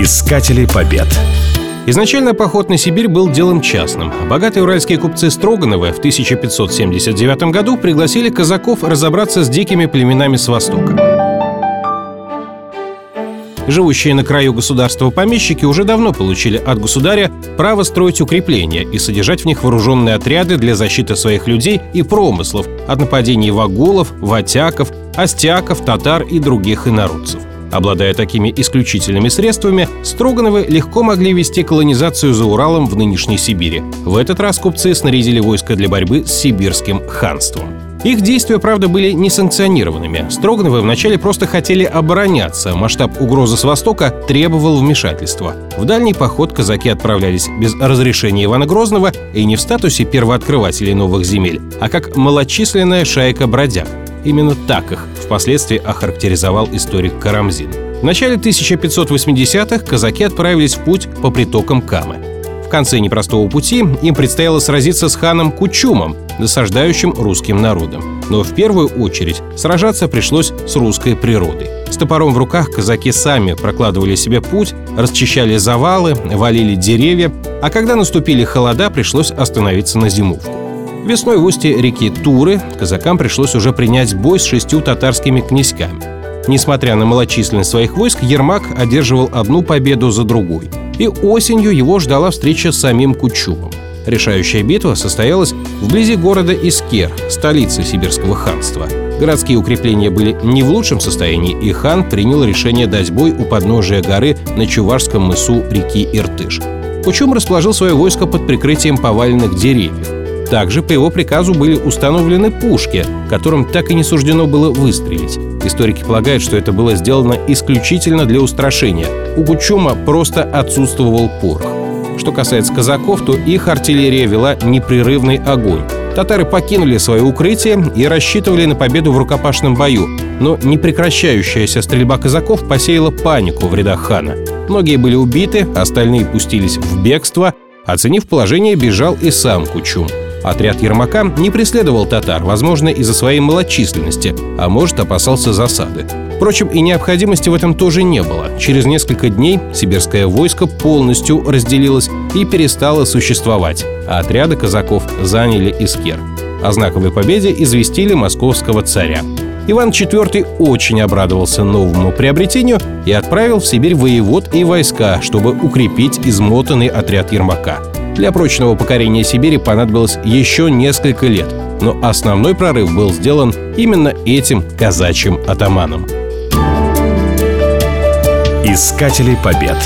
Искатели побед. Изначально поход на Сибирь был делом частным. Богатые уральские купцы Строгановы в 1579 году пригласили казаков разобраться с дикими племенами с востока. Живущие на краю государства помещики уже давно получили от государя право строить укрепления и содержать в них вооруженные отряды для защиты своих людей и промыслов от нападений вагулов, ватяков, остяков, татар и других инородцев. Обладая такими исключительными средствами, Строгановы легко могли вести колонизацию за Уралом в нынешней Сибири. В этот раз купцы снарядили войско для борьбы с сибирским ханством. Их действия, правда, были несанкционированными. Строгановы вначале просто хотели обороняться. Масштаб угрозы с востока требовал вмешательства. В дальний поход казаки отправлялись без разрешения Ивана Грозного и не в статусе первооткрывателей новых земель, а как малочисленная шайка бродяг. Именно так их впоследствии охарактеризовал историк Карамзин. В начале 1580-х казаки отправились в путь по притокам Камы. В конце непростого пути им предстояло сразиться с ханом Кучумом, насаждающим русским народом. Но в первую очередь сражаться пришлось с русской природой. С топором в руках казаки сами прокладывали себе путь, расчищали завалы, валили деревья, а когда наступили холода, пришлось остановиться на зимовку. Весной в устье реки Туры казакам пришлось уже принять бой с шестью татарскими князьками. Несмотря на малочисленность своих войск, Ермак одерживал одну победу за другой – и осенью его ждала встреча с самим Кучумом. Решающая битва состоялась вблизи города Искер, столицы Сибирского ханства. Городские укрепления были не в лучшем состоянии, и хан принял решение дать бой у подножия горы на Чувашском мысу реки Иртыш. Кучум расположил свое войско под прикрытием поваленных деревьев. Также по его приказу были установлены пушки, которым так и не суждено было выстрелить. Историки полагают, что это было сделано исключительно для устрашения. У Гучума просто отсутствовал порох. Что касается казаков, то их артиллерия вела непрерывный огонь. Татары покинули свое укрытие и рассчитывали на победу в рукопашном бою, но непрекращающаяся стрельба казаков посеяла панику в рядах хана. Многие были убиты, остальные пустились в бегство. Оценив положение, бежал и сам Кучум. Отряд Ермака не преследовал татар, возможно, из-за своей малочисленности, а может, опасался засады. Впрочем, и необходимости в этом тоже не было. Через несколько дней сибирское войско полностью разделилось и перестало существовать, а отряды казаков заняли Искер. О знаковой победе известили московского царя. Иван IV очень обрадовался новому приобретению и отправил в Сибирь воевод и войска, чтобы укрепить измотанный отряд Ермака – для прочного покорения Сибири понадобилось еще несколько лет, но основной прорыв был сделан именно этим казачьим атаманом. Искатели побед.